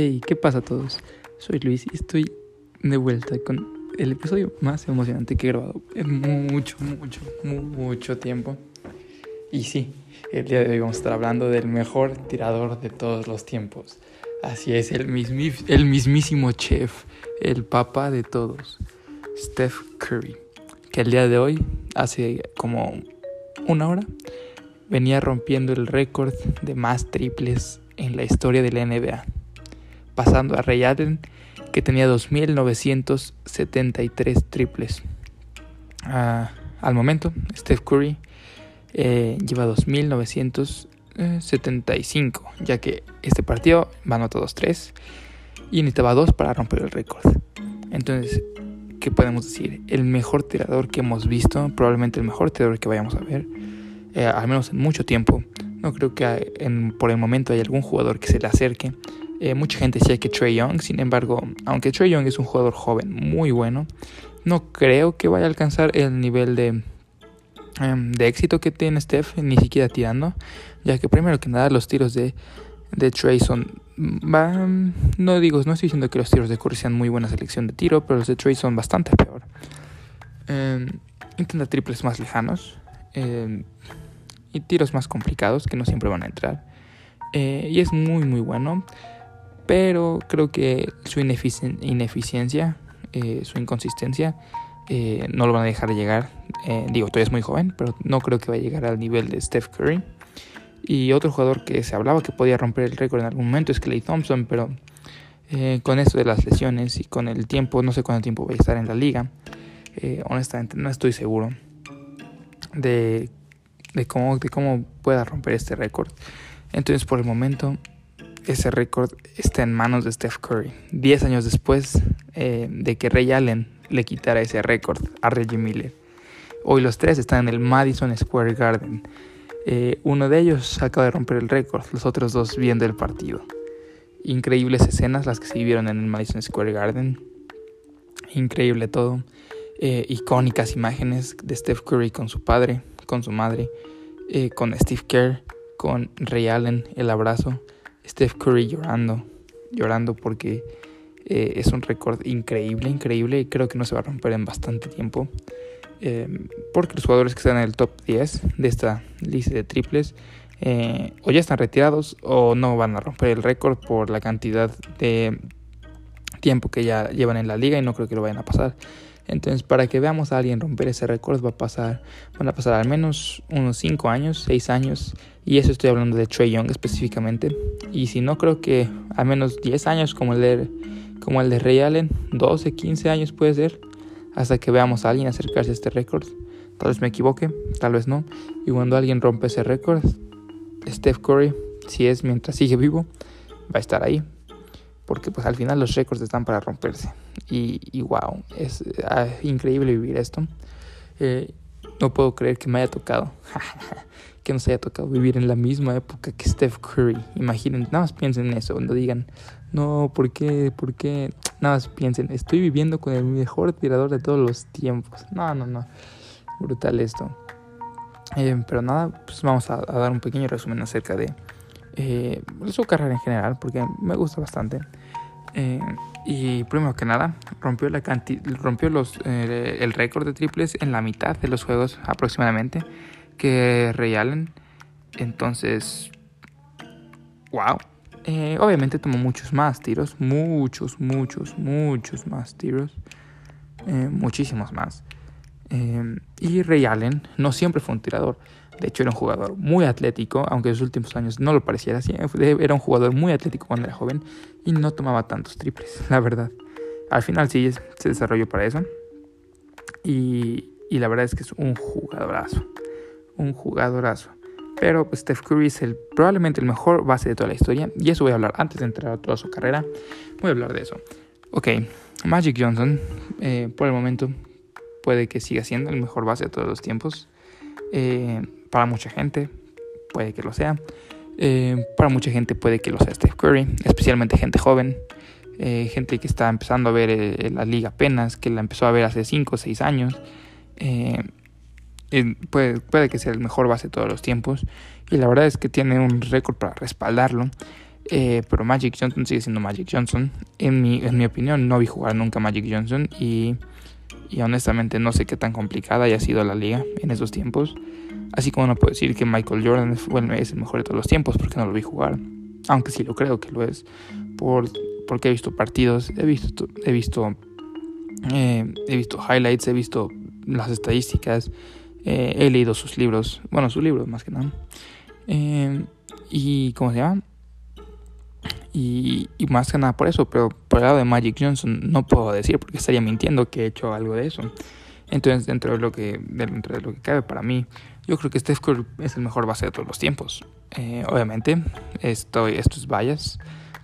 Hey, ¿qué pasa a todos? Soy Luis y estoy de vuelta con el episodio más emocionante que he grabado en mucho, mucho, mucho tiempo. Y sí, el día de hoy vamos a estar hablando del mejor tirador de todos los tiempos. Así es, el, el mismísimo chef, el papá de todos, Steph Curry, que el día de hoy, hace como una hora, venía rompiendo el récord de más triples en la historia de la NBA, pasando a Ray Allen, que tenía 2.973 triples. Ah, al momento, Steph Curry eh, lleva 2.975, ya que este partido a todos 3 y necesitaba 2 para romper el récord. Entonces, ¿qué podemos decir? El mejor tirador que hemos visto, probablemente el mejor tirador que vayamos a ver, eh, al menos en mucho tiempo. No creo que por el momento haya algún jugador que se le acerque. Eh, mucha gente decía que Trey Young, sin embargo, aunque Trey Young es un jugador joven muy bueno, no creo que vaya a alcanzar el nivel de, em, de éxito que tiene Steph, ni siquiera tirando, ya que primero que nada los tiros de, de Trey son... Van, no digo, no estoy diciendo que los tiros de Curry sean muy buena selección de tiro, pero los de Trey son bastante peor. Em, intenta triples más lejanos. Em, y tiros más complicados que no siempre van a entrar. Eh, y es muy muy bueno, pero creo que su ineficiencia, eh, su inconsistencia, eh, no lo van a dejar llegar. digo, todavía es muy joven, pero no creo que vaya a llegar al nivel de Steph Curry. Y otro jugador que se hablaba que podía romper el récord en algún momento es Clay Thompson, pero con esto de las lesiones y con el tiempo, no sé cuánto tiempo va a estar en la liga, honestamente no estoy seguro de de cómo pueda romper este récord. Entonces, por el momento, ese récord está en manos de Steph Curry. Diez años después eh, de que Ray Allen le quitara ese récord a Reggie Miller. Hoy los tres están en el Madison Square Garden. Eh, uno de ellos acaba de romper el récord, los otros dos viendo el partido. Increíbles escenas las que se vivieron en el Madison Square Garden. Increíble todo. Eh, icónicas imágenes de Steph Curry con su padre, con su madre, con Steve Kerr, con Ray Allen, el abrazo, Steph Curry llorando, llorando porque eh, es un récord increíble, increíble y creo que no se va a romper en bastante tiempo. Em, porque los jugadores que están en el top 10 de esta lista de triples eh, o ya están retirados o no van a romper el récord por la cantidad de tiempo que ya llevan en la liga y no creo que lo vayan a pasar. Entonces, para que veamos a alguien romper ese récord, va a pasar, van a pasar al menos unos 5 años, 6 años, y eso estoy hablando de Trey Young específicamente. Y si no, creo que al menos 10 años como el de, como el de Ray Allen, 12, 15 años puede ser, hasta que veamos a alguien acercarse a este récord. Tal vez me equivoque, tal vez no. Y cuando alguien rompe ese récord, Steph Curry, si es mientras sigue vivo, va a estar ahí porque pues al final los récords están para romperse. Y, wow, es ah, increíble vivir esto. Eh, no puedo creer que me haya tocado, que nos haya tocado vivir en la misma época que Steph Curry. Imaginen, nada más piensen en eso, cuando digan, no, ¿por qué? ¿Por qué? Nada más piensen, estoy viviendo con el mejor tirador de todos los tiempos. No, no, no, brutal esto. Eh, pero nada, pues vamos a dar un pequeño resumen acerca de eh, su carrera en general, porque me gusta bastante. Eh, y primero que nada, rompió, la rompió los, el récord de triples en la mitad de los juegos aproximadamente que Ray Allen. Entonces, wow. Eh, obviamente tomó muchos más tiros, muchos, muchos, muchos más tiros, muchísimos más. y Ray Allen no siempre fue un tirador. De hecho, era un jugador muy atlético, aunque en sus últimos años no lo pareciera así. Era un jugador muy atlético cuando era joven y no tomaba tantos triples, la verdad. Al final sí se desarrolló para eso. Y, y la verdad es que es un jugadorazo. Un jugadorazo. Pero pues, Steph Curry es el, probablemente el mejor base de toda la historia. Y eso voy a hablar antes de entrar a toda su carrera. Voy a hablar de eso. Ok, Magic Johnson, eh, por el momento, puede que siga siendo el mejor base de todos los tiempos. Eh, para mucha gente puede que lo sea. Eh, para mucha gente puede que lo sea Steph Curry, especialmente gente joven, gente que está empezando a ver la liga apenas, que la empezó a ver hace 5 o 6 años. Puede, que sea el mejor base de todos los tiempos y la verdad es que tiene un récord para respaldarlo. Eh, pero Magic Johnson sigue siendo Magic Johnson. En mi, en mi opinión, no vi jugar nunca Magic Johnson y, y honestamente no sé qué tan complicada haya sido la liga en esos tiempos. Así como no puedo decir que Michael Jordan es el mejor de todos los tiempos porque no lo vi jugar. Aunque sí lo creo que lo es. Por, porque he visto partidos, he visto, he visto, eh, he visto highlights, he visto las estadísticas, eh, he leído sus libros, bueno, sus libros más que nada. Eh, y, ¿cómo se llama? Y, más que nada por eso, pero por el lado de Magic Johnson no puedo decir porque estaría mintiendo que he hecho algo de eso. Entonces, dentro de lo que, dentro de lo que cabe para mí, yo creo que Steph Curry es el mejor base de todos los tiempos. Eh, obviamente, estoy, esto es bias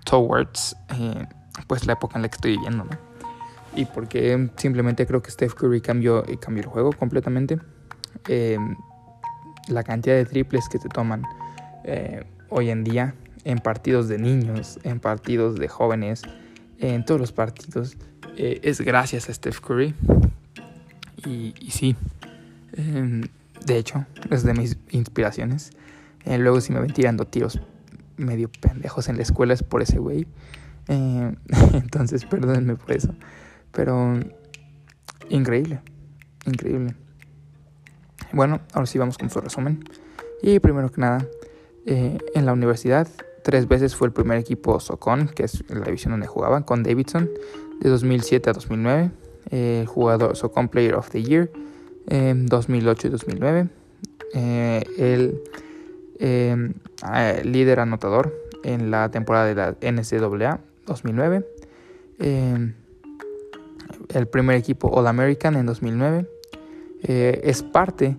towards pues la época en la que estoy viviendo, ¿no? Y porque simplemente creo que Steph Curry cambió, cambió el juego completamente. Eh, la cantidad de triples que se toman eh, hoy en día en partidos de niños, en partidos de jóvenes, en todos los partidos, eh, es gracias a Steph Curry. Y, y sí, eh, de hecho, es de mis inspiraciones. Eh, luego si me ven tirando tiros medio pendejos en la escuela es por ese güey. Entonces, perdónenme por eso. Pero increíble, increíble. Bueno, ahora sí vamos con su resumen. Y primero que nada, eh, en la universidad, tres veces fue el primer equipo Socon, que es la división donde jugaban, con Davidson, de 2007 a 2009. Eh, jugador Socon Player of the Year, eh, 2008 y 2009. Eh, el líder anotador en la temporada de la NCAA 2009. el primer equipo All American en 2009. Es parte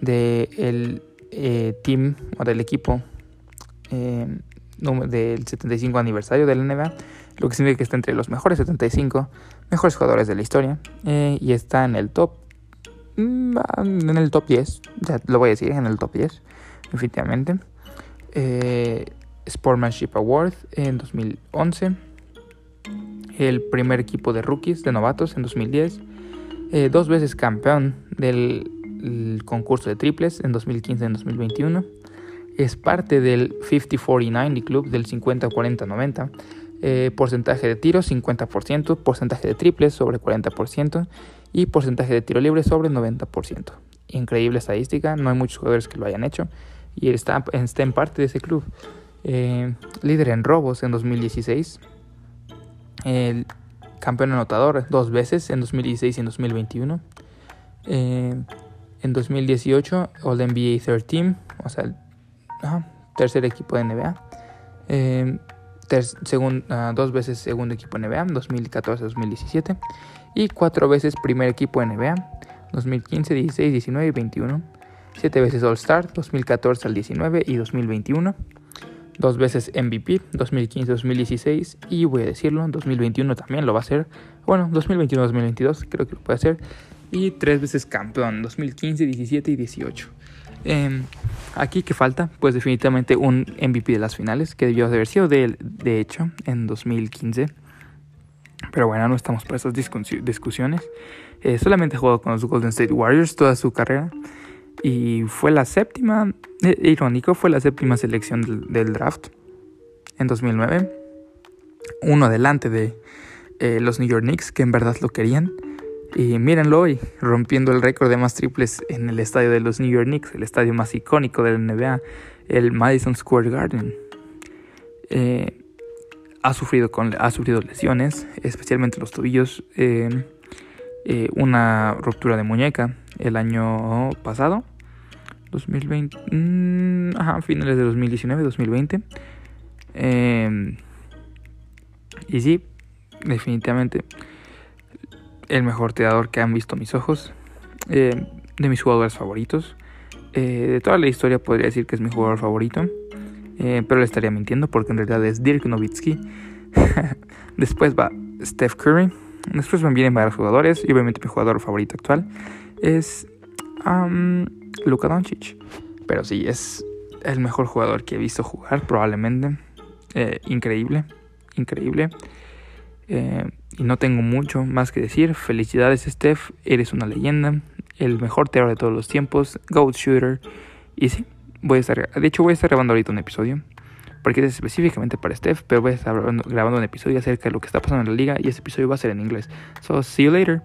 del eh, team o del equipo eh, del 75 aniversario de la NBA, lo que significa que está entre los mejores 75 mejores jugadores de la historia eh, y está en el top mm, en el top 10, ya lo voy a decir, en el top 10, definitivamente. Eh, Sportsmanship Award en 2011, el primer equipo de rookies, de novatos en 2010, eh, dos veces campeón del el concurso de triples en 2015 y en 2021. Es parte del 50-40-90 Club del 50-40-90. Eh, porcentaje de tiros 50%, porcentaje de triples sobre 40% y porcentaje de tiro libre sobre 90%. Increíble estadística, no hay muchos jugadores que lo hayan hecho y está en parte de ese club. Eh, líder en robos en 2016. El campeón anotador dos veces en 2016 y en 2021. Eh, en 2018 All NBA Third Team, o sea, el tercer equipo de NBA. Eh, dos veces segundo equipo NBA, 2014-2017. Y cuatro veces primer equipo NBA, 2015, 16, 19 y 21. Siete veces All Star, 2014 al 19 y 2021. Dos veces MVP, 2015, 2016 y voy a decirlo, en 2021 también lo va a hacer. Bueno, 2021, 2022 creo que lo puede hacer y tres veces campeón, 2015, 17 y 18. Eh, aquí que falta, pues definitivamente un MVP de las finales, que debió haber sido de, de hecho en 2015. Pero bueno, no estamos para esas discusiones. Eh, solamente ha jugado con los Golden State Warriors toda su carrera. Y fue la séptima, eh, irónico, fue la séptima selección del, draft en 2009. Uno delante de eh, los New York Knicks, que en verdad lo querían. Y mírenlo hoy, rompiendo el récord de más triples en el estadio de los New York Knicks, el estadio más icónico de la NBA, el Madison Square Garden. Eh, ha, sufrido con, ha sufrido lesiones, especialmente los tobillos, eh, una ruptura de muñeca el año pasado, 2020, mmm, ajá, finales de 2019, 2020. Eh, y sí, definitivamente el mejor tirador que han visto mis ojos, eh, de mis jugadores favoritos. Eh, de toda la historia podría decir que es mi jugador favorito, eh, pero le estaría mintiendo porque en realidad es Dirk Nowitzki. Después va Steph Curry. Después vienen varios jugadores y obviamente mi jugador favorito actual es um, Luka Doncic. Pero sí, es el mejor jugador que he visto jugar probablemente. increíble, increíble. Eh, y no tengo mucho más que decir. Felicidades, Steph. Eres una leyenda. El mejor tirador de todos los tiempos. Goat Shooter. Y sí, voy a estar. De hecho, voy a estar grabando ahorita un episodio. porque es específicamente para Steph, pero voy a estar grabando un episodio acerca de lo que está pasando en la liga y ese episodio va a ser en inglés. So, see you later.